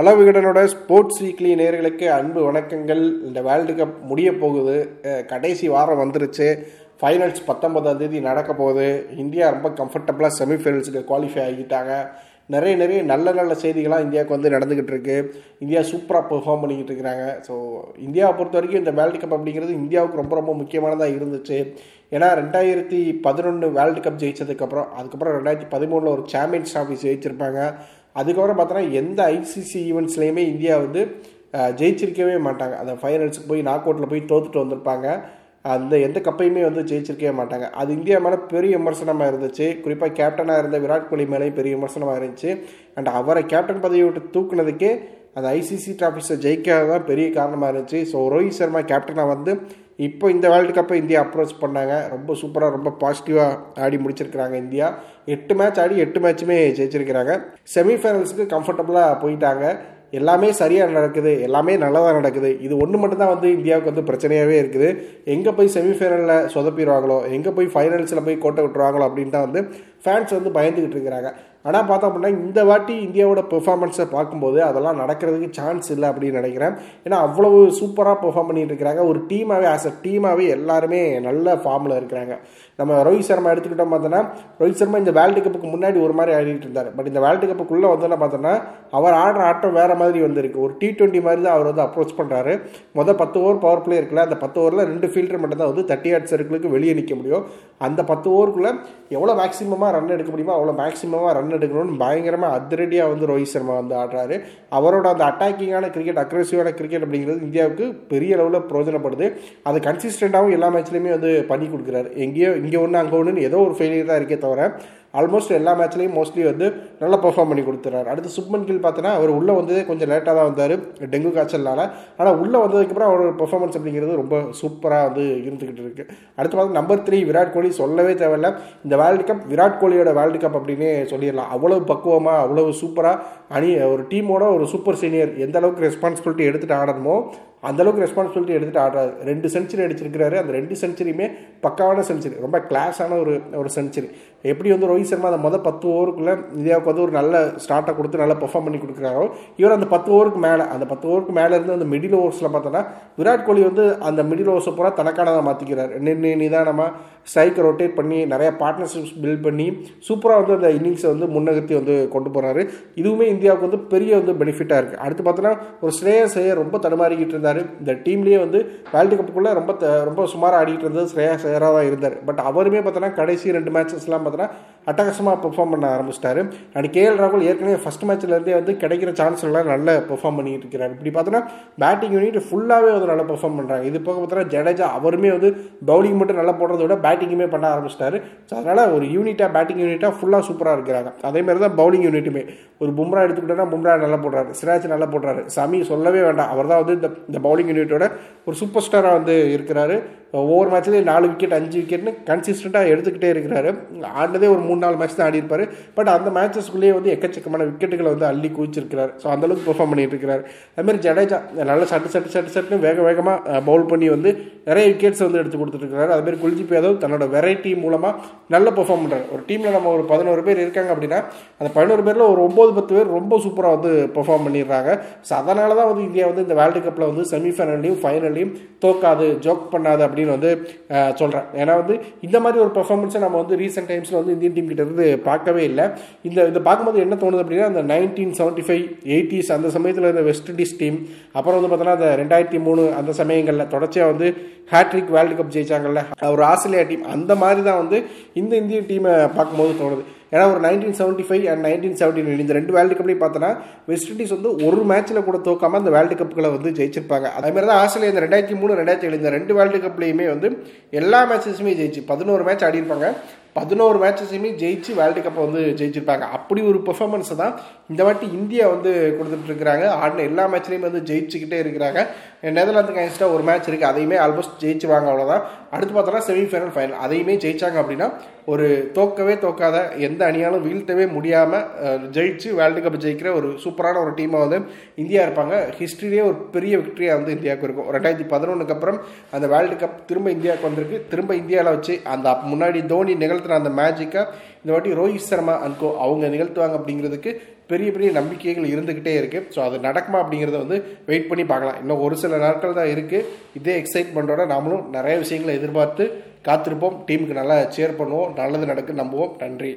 Hello விகடனோட sports weekly நேர்களுக்கு அன்பு வணக்கங்கள். இந்த வேர்ல்டு கப் முடிய போகுது. கடைசி வாரம் வந்துருச்சு. ஃபைனல்ஸ் பத்தொன்பதாம் தேதி நடக்க போகுது. இந்தியா ரொம்ப கம்ஃபர்டபுளாக செமிஃபைனல்ஸுக்கு குவாலிஃபை ஆகிட்டாங்க. நிறைய நிறைய நல்ல நல்ல செய்திகளாக இந்தியாவுக்கு வந்து நடந்துக்கிட்டு இருக்கு. இந்தியா சூப்பராக பெர்ஃபார்ம் பண்ணிக்கிட்டு இருக்கிறாங்க. ஸோ இந்தியாவை பொறுத்த வரைக்கும் இந்த வேர்ல்டு கப் அப்படிங்கிறது இந்தியாவுக்கு ரொம்ப ரொம்ப முக்கியமானதாக இருந்துச்சு. ஏன்னா ரெண்டாயிரத்தி பதினொன்று வேர்ல்டு கப் ஜெயிச்சதுக்கப்புறம் அதுக்கப்புறம் ரெண்டாயிரத்தி பதிமூணில் ஒரு சாம்பியன்ஸ் ட்ராஃபி ஜெயிச்சிருப்பாங்க. அதுக்கப்புறம் பார்த்தோன்னா எந்த ஐசிசி ஈவெண்ட்ஸ்லேயுமே இந்தியா வந்து ஜெயிச்சிருக்கவே மாட்டாங்க. அந்த ஃபைனல்ஸுக்கு போய் நாக் அவுட்டில் போய் தோத்துட்டு வந்திருப்பாங்க. அந்த எந்த கப்பையுமே வந்து ஜெயிச்சிருக்கவே மாட்டாங்க. அது இந்தியா மேலே பெரிய விமர்சனமாக இருந்துச்சு. குறிப்பாக கேப்டனாக இருந்த விராட் கோலி மேலேயும் பெரிய விமர்சனமாக இருந்துச்சு. அண்ட் அவரை கேப்டன் பதவியை விட்டு தூக்குனதுக்கே அந்த ஐசிசி டிராஃபிஸை ஜெயிக்காத தான் பெரிய காரணமாக இருந்துச்சு. ஸோ ரோஹித் சர்மா கேப்டனாக வந்து இப்போ இந்த வேர்ல்டு கப்பை இந்தியா அப்ரோச் பண்ணாங்க. ரொம்ப சூப்பராக ரொம்ப பாசிட்டிவாக ஆடி முடிச்சிருக்கிறாங்க இந்தியா. எட்டு மேட்ச் ஆடி எட்டு மேட்சுமே ஜெயிச்சிருக்கிறாங்க. செமிஃபைனல்ஸுக்கு கம்ஃபர்டபுளாக போயிட்டாங்க. எல்லாமே சரியாக நடக்குது. எல்லாமே நல்லதாக நடக்குது. இது ஒன்று மட்டும்தான் வந்து இந்தியாவுக்கு வந்து பிரச்சனையாகவே இருக்குது. எங்கே போய் செமிஃபைனலில் சொதப்பிடுவாங்களோ எங்கே போய் ஃபைனல்ஸில் போய் கோட்டை விட்டுருவாங்களோ அப்படின்னு தான் வந்து ஃபேன்ஸ் வந்து பயந்துக்கிட்டு இருக்கிறாங்க. ஆனால் பார்த்தோம் அப்படின்னா இந்த வாட்டி இந்தியாவோட பெர்ஃபார்மன்ஸை பார்க்கும்போது அதெல்லாம் நடக்கிறதுக்கு சான்ஸ் இல்லை அப்படின்னு நினைக்கிறேன். ஏன்னா அவ்வளவு சூப்பராக பெர்ஃபார்ம் பண்ணிட்டு இருக்கிறாங்க. ஒரு டீமாகவே ஆஸ் அ டீமாகவே எல்லாருமே நல்ல ஃபார்மில் இருக்கிறாங்க. நம்ம ரோஹித் சர்மா எடுத்துக்கிட்டோம் பார்த்தோன்னா ரோஹித் சர்மா இந்த வேர்ல்டு கப்புக்கு முன்னாடி ஒரு மாதிரி ஆடிட்டு இருந்தார். பட் இந்த வேர்ல்டு கப்புக்குள்ளே வந்தோன்னா பார்த்தோன்னா அவர் ஆடுற ஆட்டம் வேறு மாதிரி வந்திருக்கு. ஒரு டி ட்வெண்ட்டி மாதிரி தான் அவர் வந்து அப்ரோச் பண்ணுறாரு மொதல் பத்து ஓவர் பவர் பிளே இருக்குல்ல அந்த பத்து ஓவரில் ரெண்டு ஃபீல்டர் மட்டும் தான் வந்து தேர்ட்டி ஆட் சர்க்கிளுக்கு வெளியே நிற்க முடியும். அந்த பத்து ஓவருக்குள்ளே எவ்வளோ மேக்ஸிமமாக ரன் எடுக்க முடியுமோ அவ்வளோ மேக்ஸிமமாக ரன் எடுக்கணும்னு பயங்கரமாக அதிரடியாக வந்து ரோஹித் சர்மா வந்து ஆடுறாரு. அவரோட அந்த அட்டாக்கிங்கான கிரிக்கெட் அக்ரெசிவான கிரிக்கெட் அப்படிங்கிறது இந்தியாவுக்கு பெரிய அளவில் பிரயோஜனப்படுது. அது கன்சிஸ்டண்ட்டாகவும் எல்லா மேட்ச்லையுமே வந்து பண்ணி கொடுக்குறாரு. எங்கேயோ இங்கே ஒன்று அங்கே ஒன்றுன்னு ஏதோ ஒரு ஃபெயிலியர் தான் இருக்கே தவிர ஆல்மோஸ்ட் எல்லா மேட்ச்லையும் மோஸ்ட்லி வந்து நல்லா பெர்ஃபார்ம் பண்ணி கொடுத்துறாரு. அடுத்து சுப்மன் கில் பார்த்தோன்னா அவர் உள்ளே வந்ததே கொஞ்சம் லேட்டாக தான் வந்தார் டெங்கு காய்ச்சல்னால. ஆனால் உள்ளே வந்ததுக்கப்புறம் அவரோட பெர்ஃபார்மன்ஸ் அப்படிங்கிறது ரொம்ப சூப்பராக வந்து இருந்துக்கிட்டு இருக்கு. அடுத்து பார்த்தா நம்பர் த்ரீ விராட் கோலி சொல்லவே தேவையில்ல. இந்த வேர்ல்டு கப் விராட் கோலியோட வேர்ல்டு கப் அப்படின்னே சொல்லிடலாம். அவ்வளவு பக்குவமாக அவ்வளவு சூப்பராக அணி ஒரு டீமோட ஒரு சூப்பர் சீனியர் எந்த அளவுக்கு ரெஸ்பான்சிபிலிட்டி எடுத்துகிட்டு ஆடணுமோ அந்தளவுக்கு ரெஸ்பான்சிபிலிட்டி எடுத்துகிட்டு ஆடுறாரு ரெண்டு செஞ்சுரி அடிச்சிருக்கிறாரு. அந்த ரெண்டு செஞ்சுரியுமே பக்காவான செஞ்சுரி ரொம்ப கிளாஸான ஒரு ஒரு செஞ்சுரி எப்படி வந்து ரோஹித் சர்மா அந்த மொதல் பத்து ஓவருக்குள்ளே இந்தியாவுக்கு வந்து ஒரு நல்ல ஸ்டார்ட்டை கொடுத்து நல்லா பெர்ஃபார்ம் பண்ணி கொடுக்குறாரோ இவர் அந்த பத்து ஓவருக்கு மேலே அந்த பத்து ஓவருக்கு மேலே இருந்து அந்த மிடில் ஓவர்ஸில் பார்த்தோன்னா விராட் கோலி வந்து அந்த மிடில் ஓவர்ஸை பூரா தனக்கானதாக மாற்றிக்கிறார் நின்று நிதானமாக ஸ்ட்ரைக்கை ரொட்டேட் பண்ணி நிறைய பார்ட்னர்ஷிப்ஸ் பில்ட் பண்ணி சூப்பராக வந்து அந்த இன்னிங்ஸை வந்து முன்னகர்த்தி வந்து கொண்டு போகிறாரு இதுவுமே இந்தியாவுக்கு வந்து பெரிய வந்து பெனிஃபிட்டாக இருக்குது அடுத்து பார்த்தோன்னா ஒரு ஸ்ரேயஸ் செய்ய ரொம்ப தடுமாறிக்கிட்டு இருந்தார். இந்த டீம்லேயே வந்து வேர்ல்டு கப்புக்குள்ளே ரொம்ப ரொம்ப சுமாராக ஆடிட்டு இருந்தது ஸ்ரேயா சேராக தான் இருந்தார். பட் அவருமே பார்த்தோன்னா கடைசி ரெண்டு மேட்சஸ்லாம் பார்த்தோன்னா அட்டகாசமாக பெர்ஃபார்ம் பண்ண ஆரம்பிச்சிட்டாரு. அண்ட் கேஎல் ராகுல் ஏற்கனவே ஃபஸ்ட் மேட்ச்லேருந்தே வந்து கிடைக்கிற சான்ஸ் எல்லாம் நல்லா பெர்ஃபார்ம் பண்ணிட்டு இருக்கிறார். இப்படி பார்த்தோன்னா பேட்டிங் யூனிட் ஃபுல்லாகவே வந்து நல்லா பெர்ஃபார்ம் பண்ணுறாங்க இது போக பார்த்தோன்னா ஜடேஜா அவருமே வந்து பவுலிங் மட்டும் நல்லா போடுறத விட பேட்டிங்குமே பண்ண ஆரம்பிச்சிட்டாரு. ஸோ அதனால் ஒரு யூனிட்டாக பேட்டிங் யூனிட்டாக ஃபுல்லாக சூப்பராக இருக்கிறாங்க. அதே மாதிரி தான் பவுலிங் யூனிட்டுமே ஒரு பும்ரா எடுத்துக்கிட்டோன்னா பும்ரா நல்லா போடுறாரு. சிராஜ் நல்லா போடுறாரு. சாமி சொல்லவே வேண்டாம். அவர் தான் வந்து இந்த பவுலிங் யூனிட்டோட ஒரு சூப்பர் ஸ்டாராக வந்து இருக்கிறாரு. ஒவ்வொரு மேட்ச்லேயும் நாலு விக்கெட் அஞ்சு விக்கெட்னு கன்சிஸ்டண்ட்டாக எடுத்துக்கிட்டே இருக்கிறாரு. ஆடினதே ஒரு மூணு நாலு மேட்ச் தான் ஆடி பட் அந்த மேட்சஸ்குள்ளேயே வந்து எக்கச்சக்கமான விக்கெட்டுகளை வந்து அள்ளி குவிச்சிருக்கிறார். ஸோ அந்தளவுக்கு பெர்ஃபார்ம் பண்ணிட்டு இருக்கிறார். அதுமாதிரி ஜடேஜா நல்ல சட்டு சட்டு சட்டு சட்டுன்னு வேக வேகமாக பவுல் பண்ணி வந்து நிறைய விக்கெட்ஸ் வந்து எடுத்து கொடுத்துருக்காரு அதுமாரி குல்தீப் யாதவ் தன்னோட வெரைட்டி மூலமாக நல்ல பெர்ஃபார்ம் பண்ணுறாரு ஒரு டீமில் நம்ம ஒரு பதினோரு பேர் இருக்காங்க அப்படின்னா அந்த பதினோரு பேரில் ஒரு ஒம்பது பத்து பேர் ரொம்ப சூப்பராக வந்து பெர்ஃபார்ம் பண்ணிடுறாங்க. ஸோ அதனால தான் வந்து இந்தியா வந்து இந்த வேர்ல்டு கப்பில் வந்து செமிஃபைனல்லையும் ஃபைனல்லையும் தோக்காது ஜோக் பண்ணாது அப்படின்னு வந்து சொல்கிறேன் ஏன்னா வந்து இந்த மாதிரி ஒரு பெர்ஃபார்மன்ஸை நம்ம வந்து ரீசெண்ட் டைம்ஸில் வந்து இந்தியன் டீம் கிட்ட இருந்து பார்க்கவே இல்லை. இந்த இதை பார்க்கும்போது என்ன தோணுது அப்படின்னா அந்த நைன்டீன் செவன்ட்டி ஃபைவ் எயிட்டிஸ் அந்த சமயத்தில் இருந்த வெஸ்ட் இண்டீஸ் டீம் அப்புறம் வந்து பார்த்தோன்னா அந்த ரெண்டாயிரத்தி மூணு அந்த சமயங்களில் தொடர்ச்சியாக வந்து ஹேட்ரிக் வேர்ல்டு கப் ஜெயிச்சாங்கல்ல ஒரு ஆஸ்திரேலியா டீம் அந்த மாதிரி தான் வந்து இந்த இந்திய டீமை பார்க்கும்போது தோணுது. ஏன்னா ஒரு nineteen seventy five and nineteen seventeen nine இந்த ரெண்டு வேர்ல்டு கப்லையும் பார்த்தோன்னா வெஸ்ட் இண்டீஸ் வந்து ஒரு மேட்ச்சில் கூட தோக்காமல் அந்த வேர்ல்டு கப்புகளை வந்து ஜெயிச்சிருப்பாங்க. அதே மாதிரி தான் ஆஸ்திரேலியா இந்த ரெண்டாயிரத்தி மூணு ரெண்டாயிரத்தி ஏழு இந்த ரெண்டு வேர்ல்டு கப்லையுமே வந்து எல்லா மேட்சஸுமே ஜெயிச்சு பதினோரு மேட்ச் ஆடிருப்பாங்க பதினோரு மேட்சஸையுமே ஜெயிச்சு வேர்ல்டு கப்பை வந்து ஜெயிச்சிருப்பாங்க. அப்படி ஒரு பெர்ஃபார்மன்ஸை தான் இந்த வாட்டி இந்தியா வந்து கொடுத்துட்டு இருக்கிறாங்க ஆடின எல்லா மேட்ச்லையும் வந்து ஜெயிச்சுக்கிட்டே இருக்கிறாங்க. நெதர்லாந்துக்கு அகேன்ஸ்டாக ஒரு மேட்ச் இருக்குது அதையுமே ஆல்மோஸ்ட் ஜெயிச்சுவாங்க அவ்வளோதான் அடுத்து பார்த்தோன்னா செமிஃபைனல் ஃபைனல் அதையுமே ஜெயிச்சாங்க அப்படின்னா ஒரு தோக்கவே தோக்காத எந்த அணியாலும் வீழ்த்தவே முடியாமல் ஜெயிச்சு வேர்ல்டு கப் ஜெயிக்கிற ஒரு சூப்பரான ஒரு டீமாக வந்து இந்தியா இருப்பாங்க. ஹிஸ்ட்ரியிலே ஒரு பெரிய விக்டரியாக வந்து இந்தியாவுக்கு இருக்கும். ரெண்டாயிரத்தி பதினொன்றுக்கு அப்புறம் அந்த வேர்ல்டு கப் திரும்ப இந்தியாவுக்கு வந்திருக்கு. திரும்ப இந்தியாவில் வச்சு அந்த முன்னாடி தோனி நிகழ்த்தின அந்த மேஜிக்கை இந்த வாட்டி ரோஹித் சர்மா அன்கோ அவங்க நிகழ்த்துவாங்க அப்படிங்கிறதுக்கு பெரிய பெரிய நம்பிக்கைகள் இருந்துக்கிட்டே இருக்குது ஸோ அது நடக்குமா அப்படிங்கிறத வந்து வெயிட் பண்ணி பார்க்கலாம். இன்னும் ஒரு சில நாட்கள் தான் இருக்குது இதே எக்ஸைட்மெண்ட்டோட நாமளும் நிறைய விஷயங்களை எதிர்பார்த்து காத்திருப்போம். டீமுக்கு நல்லா சேர் பண்ணுவோம். நல்லது நடக்கு நம்புவோம். நன்றி.